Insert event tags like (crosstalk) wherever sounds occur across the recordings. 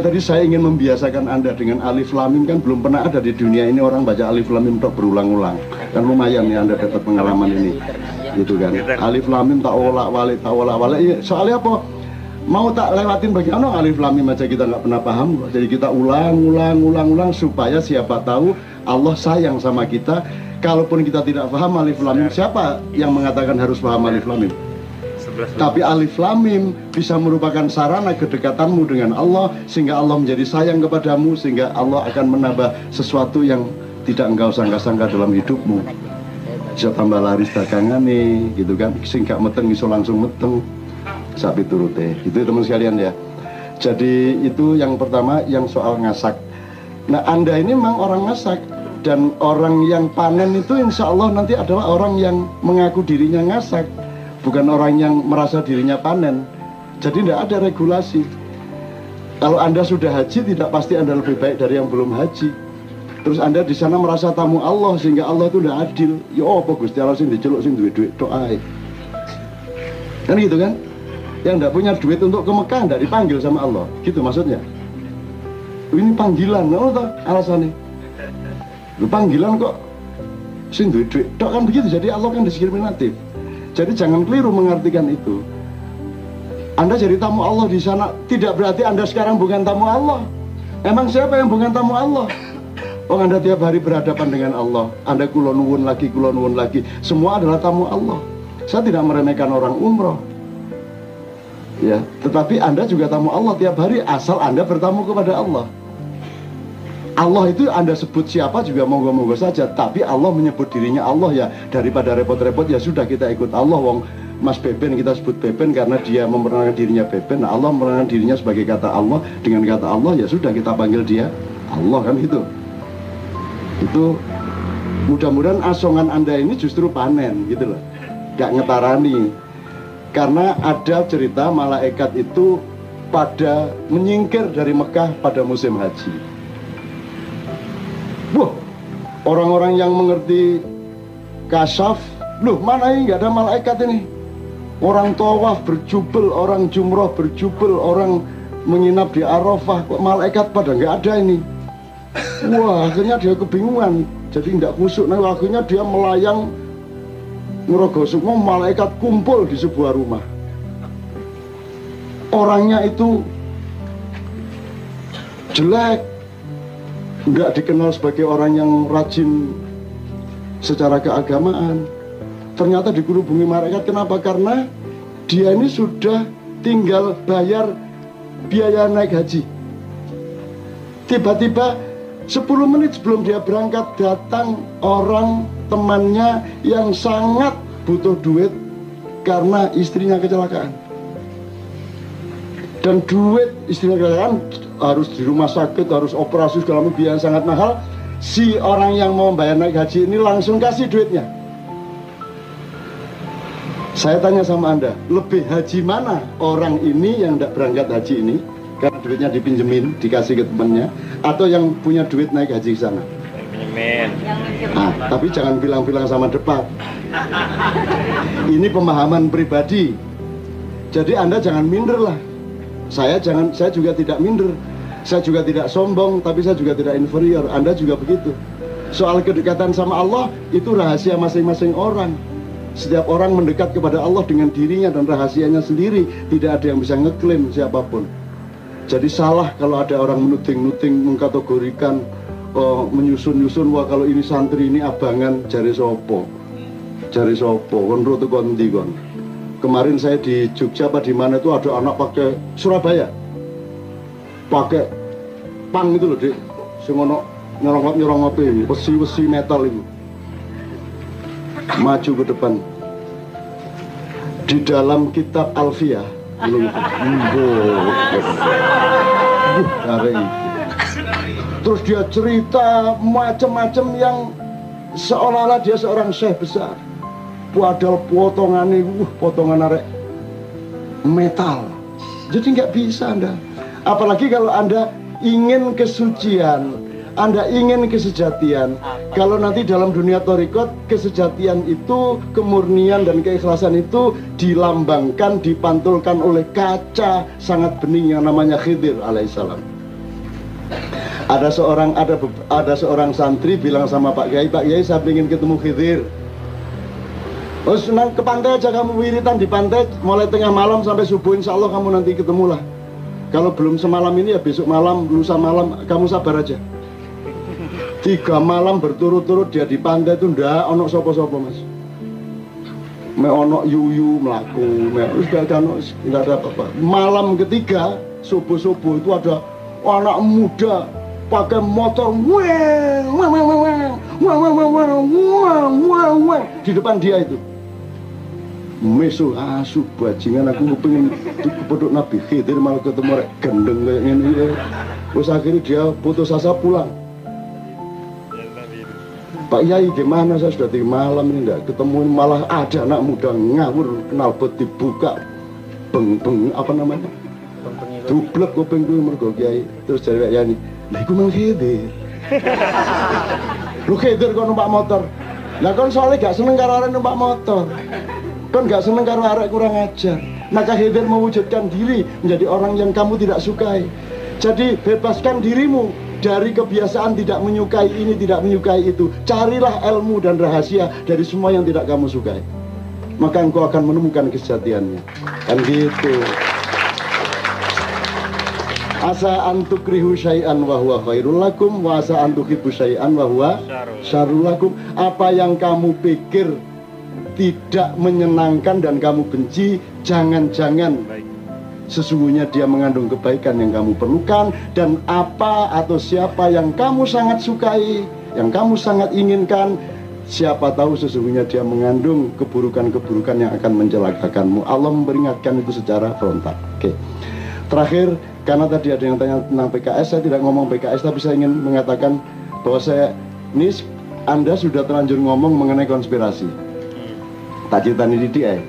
tadi saya ingin membiasakan Anda dengan alif lamim kan belum pernah ada di dunia ini orang baca alif lamim tak berulang-ulang. Kan lumayan nih Anda dapat pengalaman ini. Gitu kan. Alif lamim tak olak walik tak olak walik. Iya, soalnya apa? Mau tak lewatin bagaimana alif lamim aja kita nggak pernah paham. Jadi kita ulang, ulang, ulang, ulang supaya siapa tahu Allah sayang sama kita. Kalaupun kita tidak paham alif lamim, siapa yang mengatakan harus paham alif lamim? Tapi alif lamim bisa merupakan sarana kedekatanmu dengan Allah sehingga Allah menjadi sayang kepadamu sehingga Allah akan menambah sesuatu yang tidak engkau sangka-sangka dalam hidupmu. Bisa tambah laris dagangan nih, gitu kan? Sehingga meteng iso langsung meteng. Sapi turute. Itu teman sekalian ya. Jadi itu yang pertama yang soal ngasak. Nah Anda ini memang orang ngasak dan orang yang panen itu insya Allah nanti adalah orang yang mengaku dirinya ngasak bukan orang yang merasa dirinya panen. Jadi tidak ada regulasi. Kalau Anda sudah haji, tidak pasti Anda lebih baik dari yang belum haji. Terus Anda di sana merasa tamu Allah sehingga Allah itu tidak adil. Ya apa Gusti Allah sing diceluk sing duit-duit doa. Kan gitu kan? Yang tidak punya duit untuk ke Mekah tidak dipanggil sama Allah. Gitu maksudnya. Ini panggilan, apa tahu alasannya? Lu panggilan kok sing duit-duit. Kan begitu. Jadi Allah kan diskriminatif. Jadi jangan keliru mengartikan itu. Anda jadi tamu Allah di sana tidak berarti Anda sekarang bukan tamu Allah. Emang siapa yang bukan tamu Allah? Oh Anda tiap hari berhadapan dengan Allah. Anda kulon lagi, kulon lagi. Semua adalah tamu Allah. Saya tidak meremehkan orang umroh. Ya, tetapi Anda juga tamu Allah tiap hari asal Anda bertamu kepada Allah. Allah itu Anda sebut siapa juga monggo-monggo saja, tapi Allah menyebut dirinya Allah ya daripada repot-repot ya sudah kita ikut Allah wong Mas Beben kita sebut Beben karena dia memperkenalkan dirinya Beben. Nah, Allah memperkenalkan dirinya sebagai kata Allah dengan kata Allah ya sudah kita panggil dia Allah kan gitu. Itu mudah-mudahan asongan Anda ini justru panen gitu loh. Gak ngetarani. Karena ada cerita malaikat itu pada menyingkir dari Mekah pada musim haji. Orang-orang yang mengerti kasaf, loh mana ini nggak ada malaikat ini? Orang tawaf berjubel, orang jumroh berjubel, orang menginap di Arafah, kok malaikat pada nggak ada ini? Wah, akhirnya dia kebingungan, jadi tidak kusuk. Nah, akhirnya dia melayang ngerogoh semua malaikat kumpul di sebuah rumah. Orangnya itu jelek, nggak dikenal sebagai orang yang rajin secara keagamaan. Ternyata dikerubungi malaikat. Kenapa? Karena dia ini sudah tinggal bayar biaya naik haji. Tiba-tiba 10 menit sebelum dia berangkat datang orang temannya yang sangat butuh duit karena istrinya kecelakaan. Dan duit istrinya kecelakaan harus di rumah sakit, harus operasi segala macam biaya sangat mahal. Si orang yang mau bayar naik haji ini langsung kasih duitnya. Saya tanya sama Anda, lebih haji mana orang ini yang tidak berangkat haji ini karena duitnya dipinjemin, dikasih ke temannya, atau yang punya duit naik haji ke sana? Nah, tapi jangan bilang-bilang sama depan. Ini pemahaman pribadi. Jadi Anda jangan minder lah. Saya jangan, saya juga tidak minder. Saya juga tidak sombong, tapi saya juga tidak inferior. Anda juga begitu. Soal kedekatan sama Allah itu rahasia masing-masing orang. Setiap orang mendekat kepada Allah dengan dirinya dan rahasianya sendiri. Tidak ada yang bisa ngeklaim siapa pun. Jadi salah kalau ada orang menuding-nuding mengkategorikan oh, menyusun-nyusun wah kalau ini santri ini abangan jari sopo. Jari sopo, kon tuh kon kon. Kemarin saya di Jogja apa di mana itu ada anak pakai Surabaya pakai pang itu loh dek semono nyerongop nyerongop ini. Besi besi metal itu. Maju ke depan. Di dalam kitab Alfia. Terus dia cerita macam-macam yang seolah-olah dia seorang syekh besar. Padahal potongan uh, potongan arek metal. Jadi nggak bisa anda Apalagi kalau Anda ingin kesucian, Anda ingin kesejatian. Kalau nanti dalam dunia torikot, kesejatian itu, kemurnian dan keikhlasan itu dilambangkan, dipantulkan oleh kaca sangat bening yang namanya Khidir alaihissalam. ada seorang ada ada seorang santri bilang sama Pak Kiai, Pak Kiai saya ingin ketemu Khidir. Oh, ke pantai aja kamu wiritan di pantai mulai tengah malam sampai subuh insya Allah kamu nanti ketemu lah. Kalau belum semalam ini ya besok malam, lusa malam kamu sabar aja. Tiga malam berturut-turut dia di pantai itu ndak onok sopo-sopo mas. Me onok yuyu melaku, me sudah ada nggak ada apa-apa. Malam ketiga subuh-subuh itu ada anak muda pakai motor weng weng weng weng weng weng weng weng weng weng di depan dia itu mesu asu bajingan aku pengen kepeduk Nabi Khidir malah ketemu rek gendeng kayak ini ya. Terus akhirnya dia putus asa pulang. Pak Yai gimana? Saya sudah di malam ini enggak ketemu. Malah ada anak muda ngawur kenal bet dibuka beng beng apa namanya? Dublek kuping kuwi mergo Kiai. Terus jadi Pak Yani lha iku mang Khidir. (laughs) Lu Khidir kok numpak motor. Lah kan soalnya gak seneng karo orang numpak motor kan gak seneng karena arek kurang ajar. Maka Heather mewujudkan diri menjadi orang yang kamu tidak sukai. Jadi bebaskan dirimu dari kebiasaan tidak menyukai ini tidak menyukai itu. Carilah ilmu dan rahasia dari semua yang tidak kamu sukai. Maka engkau akan menemukan kesejatiannya. Kan gitu. Asa antukrihu syai'an wa huwa khairul lakum wa asa antuhibbu syai'an wa huwa syarul lakum. Apa yang kamu pikir tidak menyenangkan dan kamu benci, jangan-jangan sesungguhnya dia mengandung kebaikan yang kamu perlukan dan apa atau siapa yang kamu sangat sukai, yang kamu sangat inginkan, siapa tahu sesungguhnya dia mengandung keburukan-keburukan yang akan mencelakakanmu. Allah memperingatkan itu secara frontal. Oke. Terakhir, karena tadi ada yang tanya tentang PKS, saya tidak ngomong PKS, tapi saya ingin mengatakan bahwa saya ini Anda sudah terlanjur ngomong mengenai konspirasi tak ceritani didik eh.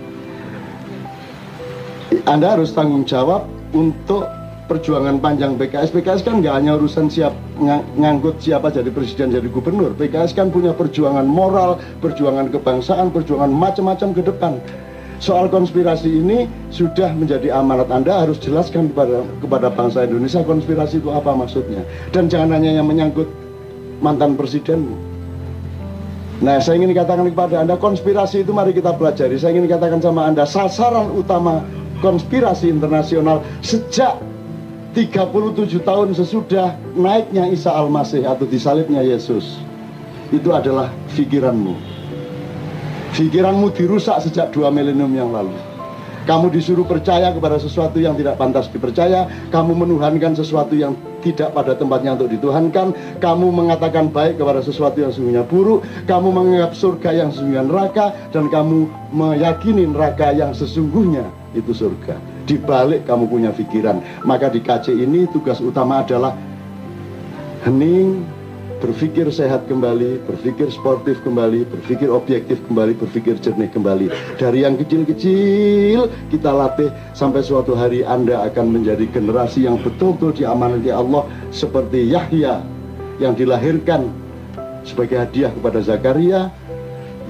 Anda harus tanggung jawab untuk perjuangan panjang PKS. PKS kan nggak hanya urusan siap ng ngangkut siapa jadi presiden jadi gubernur. PKS kan punya perjuangan moral, perjuangan kebangsaan, perjuangan macam-macam ke depan. Soal konspirasi ini sudah menjadi amanat Anda harus jelaskan kepada kepada bangsa Indonesia konspirasi itu apa maksudnya. Dan jangan hanya yang menyangkut mantan presidenmu Nah, saya ingin katakan kepada Anda, konspirasi itu mari kita pelajari. Saya ingin katakan sama Anda, sasaran utama konspirasi internasional sejak 37 tahun sesudah naiknya Isa Al-Masih atau disalibnya Yesus. Itu adalah pikiranmu. Pikiranmu dirusak sejak dua milenium yang lalu. Kamu disuruh percaya kepada sesuatu yang tidak pantas dipercaya. Kamu menuhankan sesuatu yang tidak pada tempatnya untuk dituhankan. Kamu mengatakan baik kepada sesuatu yang sesungguhnya buruk. Kamu menganggap surga yang sesungguhnya neraka. Dan kamu meyakini neraka yang sesungguhnya itu surga. Di balik kamu punya pikiran. Maka di KC ini tugas utama adalah hening, berpikir sehat kembali, berpikir sportif kembali, berpikir objektif kembali, berpikir jernih kembali. Dari yang kecil-kecil kita latih sampai suatu hari Anda akan menjadi generasi yang betul-betul diamanati Allah seperti Yahya yang dilahirkan sebagai hadiah kepada Zakaria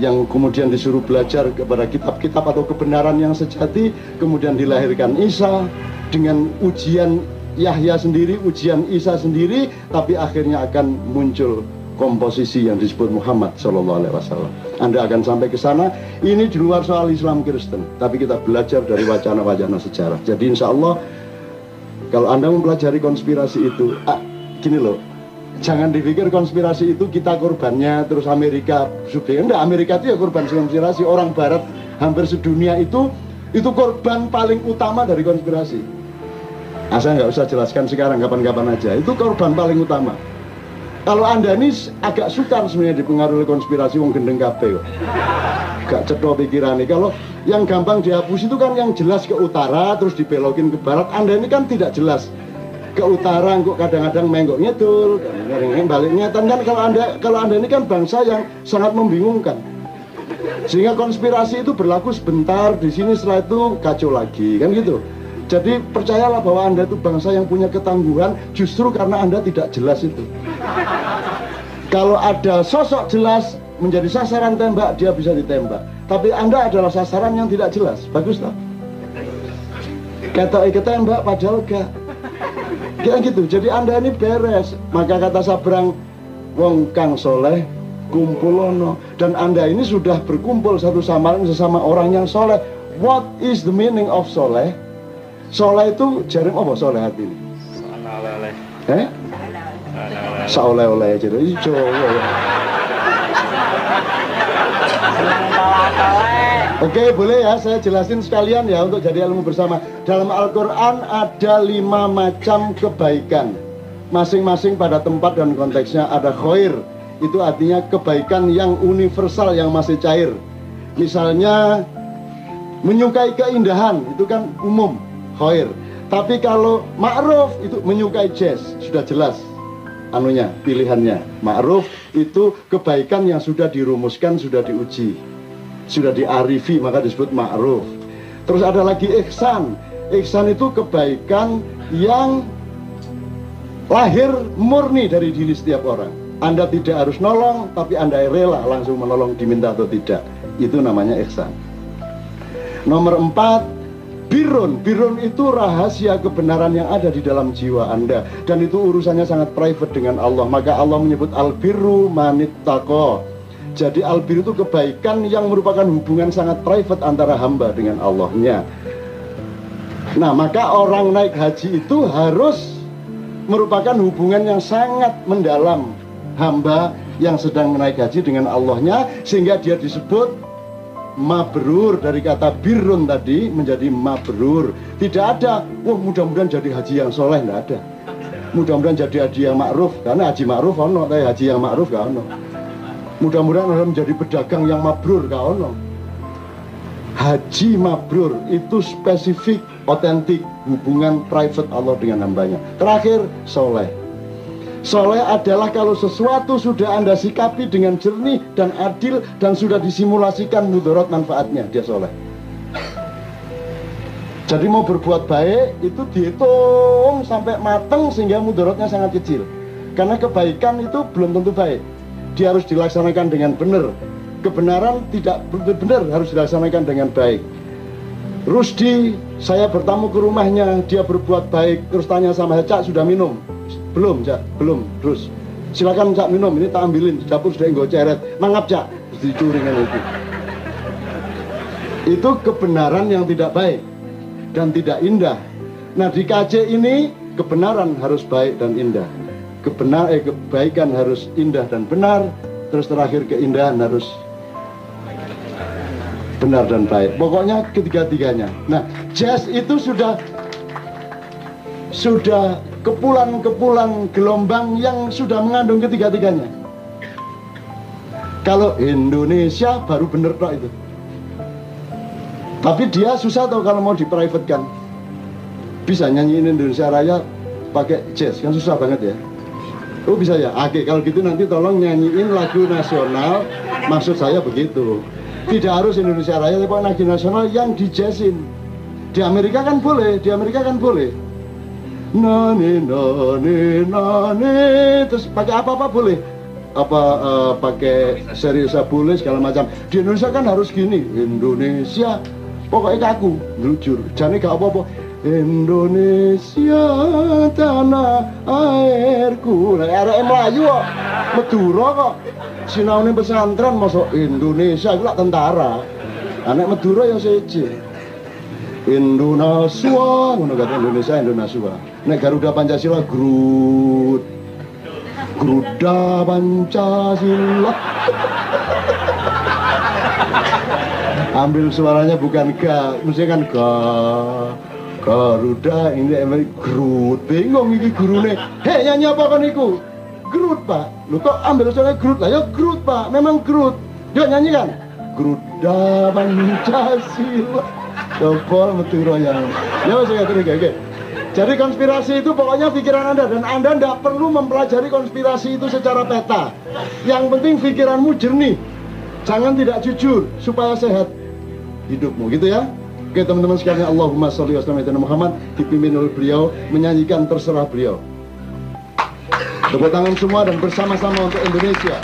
yang kemudian disuruh belajar kepada kitab-kitab atau kebenaran yang sejati kemudian dilahirkan Isa dengan ujian Yahya sendiri, ujian Isa sendiri, tapi akhirnya akan muncul komposisi yang disebut Muhammad Shallallahu Alaihi Wasallam. Anda akan sampai ke sana. Ini di luar soal Islam Kristen, tapi kita belajar dari wacana-wacana sejarah. Jadi Insya Allah kalau Anda mempelajari konspirasi itu, ah, gini loh, jangan dipikir konspirasi itu kita korbannya terus Amerika subjek. Enggak, Amerika itu ya korban konspirasi. Orang Barat hampir sedunia itu itu korban paling utama dari konspirasi. Nah, saya nggak usah jelaskan sekarang kapan-kapan aja. Itu korban paling utama. Kalau anda ini agak sukar sebenarnya dipengaruhi konspirasi wong gendeng kabeh Gak cetho pikirannya. Kalau yang gampang dihapus itu kan yang jelas ke utara terus dibelokin ke barat. Anda ini kan tidak jelas ke utara kok kadang-kadang menggok ngidul, kadang-kadang baliknya. kan kalau anda kalau anda ini kan bangsa yang sangat membingungkan. Sehingga konspirasi itu berlaku sebentar di sini setelah itu kacau lagi kan gitu. Jadi percayalah bahwa Anda itu bangsa yang punya ketangguhan justru karena Anda tidak jelas itu. Kalau ada sosok jelas menjadi sasaran tembak, dia bisa ditembak. Tapi Anda adalah sasaran yang tidak jelas. Bagus tak? Kata ketembak padahal gak. Kira gitu. Jadi Anda ini beres. Maka kata Sabrang, wong kang soleh kumpulono dan Anda ini sudah berkumpul satu sama lain sesama orang yang soleh. What is the meaning of soleh? Soleh itu jaring apa soleh hati? Ini? Eh? Saoleh-oleh jadi Jawa ya. Oke boleh ya saya jelasin sekalian ya untuk jadi ilmu bersama. Dalam Al-Quran ada lima macam kebaikan. Masing-masing pada tempat dan konteksnya ada khair. Itu artinya kebaikan yang universal yang masih cair. Misalnya menyukai keindahan itu kan umum khair Tapi kalau ma'ruf itu menyukai jazz sudah jelas anunya pilihannya. Ma'ruf itu kebaikan yang sudah dirumuskan sudah diuji sudah diarifi maka disebut ma'ruf. Terus ada lagi ihsan. Ihsan itu kebaikan yang lahir murni dari diri setiap orang. Anda tidak harus nolong tapi anda rela langsung menolong diminta atau tidak. Itu namanya ihsan. Nomor empat birun birun itu rahasia kebenaran yang ada di dalam jiwa anda. Dan itu urusannya sangat private dengan Allah. Maka Allah menyebut al birru manit jadi albir itu kebaikan yang merupakan hubungan sangat private antara hamba dengan Allahnya. Nah, maka orang naik haji itu harus merupakan hubungan yang sangat mendalam hamba yang sedang menaik haji dengan Allahnya sehingga dia disebut mabrur dari kata birun tadi menjadi mabrur. Tidak ada, wah mudah-mudahan jadi haji yang soleh, tidak ada. Mudah-mudahan jadi haji yang ma'ruf, karena haji ma'ruf ono, tapi haji yang ma'ruf gak ono. Mudah-mudahan Anda menjadi pedagang yang mabrur kau ono. Haji mabrur itu spesifik, otentik hubungan private Allah dengan hambanya. Terakhir, soleh. Soleh adalah kalau sesuatu sudah Anda sikapi dengan jernih dan adil dan sudah disimulasikan mudorot manfaatnya, dia soleh. Jadi mau berbuat baik itu dihitung sampai mateng sehingga mudorotnya sangat kecil. Karena kebaikan itu belum tentu baik dia harus dilaksanakan dengan benar. Kebenaran tidak benar harus dilaksanakan dengan baik. Rusdi, saya bertamu ke rumahnya, dia berbuat baik, terus tanya sama saya, Cak sudah minum? Belum, Cak, belum, terus. Silakan Cak minum, ini tak ambilin, di dapur sudah enggak ceret. Mangap, Cak, terus dicuri itu. Itu kebenaran yang tidak baik dan tidak indah. Nah di KC ini kebenaran harus baik dan indah kebenar eh, kebaikan harus indah dan benar terus terakhir keindahan harus benar dan baik pokoknya ketiga-tiganya nah jazz itu sudah sudah kepulan-kepulan gelombang yang sudah mengandung ketiga-tiganya. Kalau Indonesia baru bener kok itu. Tapi dia susah tau kalau mau di private kan bisa nyanyiin Indonesia Raya pakai jazz kan susah banget ya. Oh bisa ya? Oke kalau gitu nanti tolong nyanyiin lagu nasional. Maksud saya begitu. Tidak harus Indonesia Raya tapi lagu nasional yang dijazzin. Di Amerika kan boleh, di Amerika kan boleh Nani nani nani. Terus pakai apa-apa boleh? Apa uh, pakai serius boleh segala macam? Di Indonesia kan harus gini Indonesia. Pokoknya kaku jujur jadi gak apa-apa. Indonesia tanah airku. Lah arek Melayu kok Madura kok. Sinaune pesantren masuk Indonesia lah tentara. Anak Madura ya seje Indonesia ngono kata Indonesia Indonesia nek Garuda Pancasila Grut Garuda Pancasila. (laughs) Ambil suaranya bukan ga mesti kan ga. Garuda ini emang Groot bingung ini gurune. Hei nyanyi apa kan iku? Groot pak. Lu kok ambil soalnya Groot lah ya Groot pak. Memang Groot yuk nyanyi kan? Garuda Pancasila Coba meturo yang ya saya kata oke jadi konspirasi itu pokoknya pikiran Anda dan Anda tidak perlu mempelajari konspirasi itu secara peta. Yang penting pikiranmu jernih. Jangan tidak jujur supaya sehat hidupmu gitu ya. Oke teman-teman sekalian Allahumma sholli wa Muhammad dipimpin oleh beliau menyanyikan terserah beliau. Tepuk tangan semua dan bersama-sama untuk Indonesia.